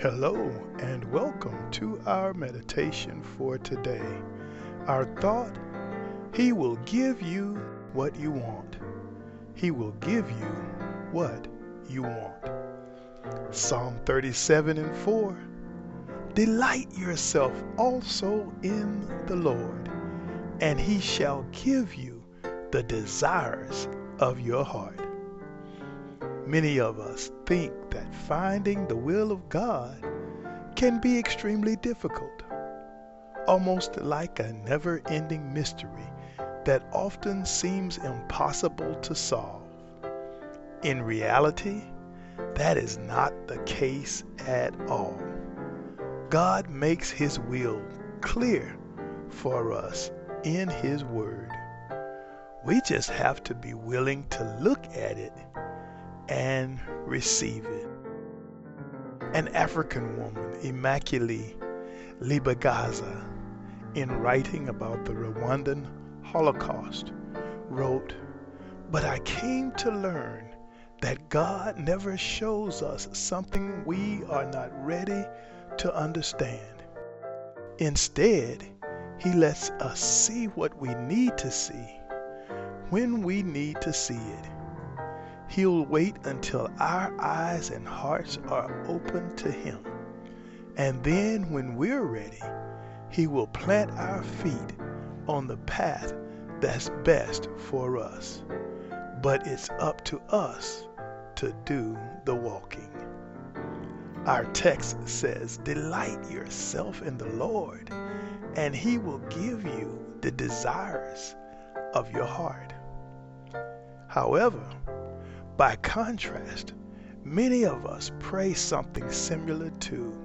Hello, and welcome to our meditation for today. Our thought He will give you what you want. He will give you what you want. Psalm 37 and 4 Delight yourself also in the Lord, and He shall give you the desires of your heart. Many of us think that finding the will of God can be extremely difficult, almost like a never ending mystery that often seems impossible to solve. In reality, that is not the case at all. God makes His will clear for us in His Word. We just have to be willing to look at it and receive it. An African woman, Immaculée Ilibagiza, in writing about the Rwandan Holocaust, wrote, But I came to learn that God never shows us something we are not ready to understand. Instead, He lets us see what we need to see when we need to see it. He'll wait until our eyes and hearts are open to Him. And then, when we're ready, He will plant our feet on the path that's best for us. But it's up to us to do the walking. Our text says, Delight yourself in the Lord, and He will give you the desires of your heart. However, by contrast, many of us pray something similar to,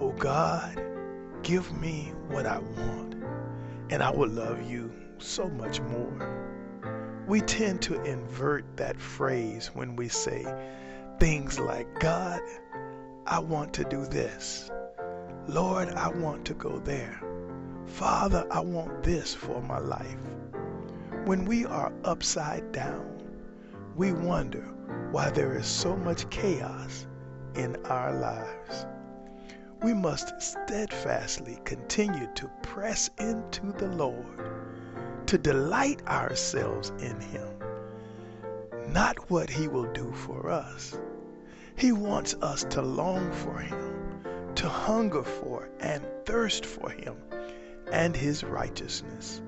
Oh God, give me what I want, and I will love you so much more. We tend to invert that phrase when we say things like, God, I want to do this. Lord, I want to go there. Father, I want this for my life. When we are upside down, we wonder why there is so much chaos in our lives. We must steadfastly continue to press into the Lord, to delight ourselves in Him, not what He will do for us. He wants us to long for Him, to hunger for and thirst for Him and His righteousness.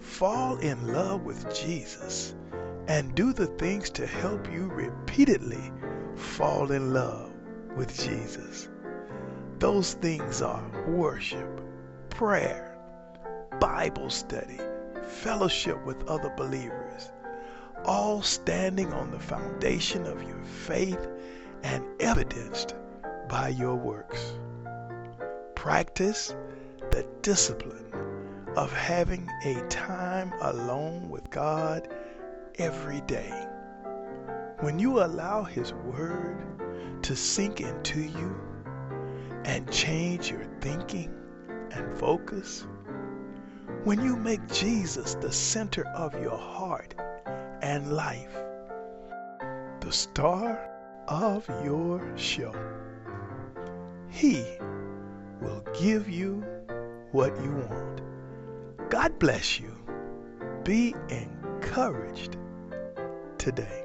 Fall in love with Jesus and do the things to help you repeatedly fall in love with Jesus. Those things are worship, prayer, Bible study, fellowship with other believers, all standing on the foundation of your faith and evidenced by your works. Practice the discipline of having a time alone with God every day. When you allow His Word to sink into you and change your thinking and focus, when you make Jesus the center of your heart and life, the star of your show, He will give you what you want. God bless you. Be encouraged today.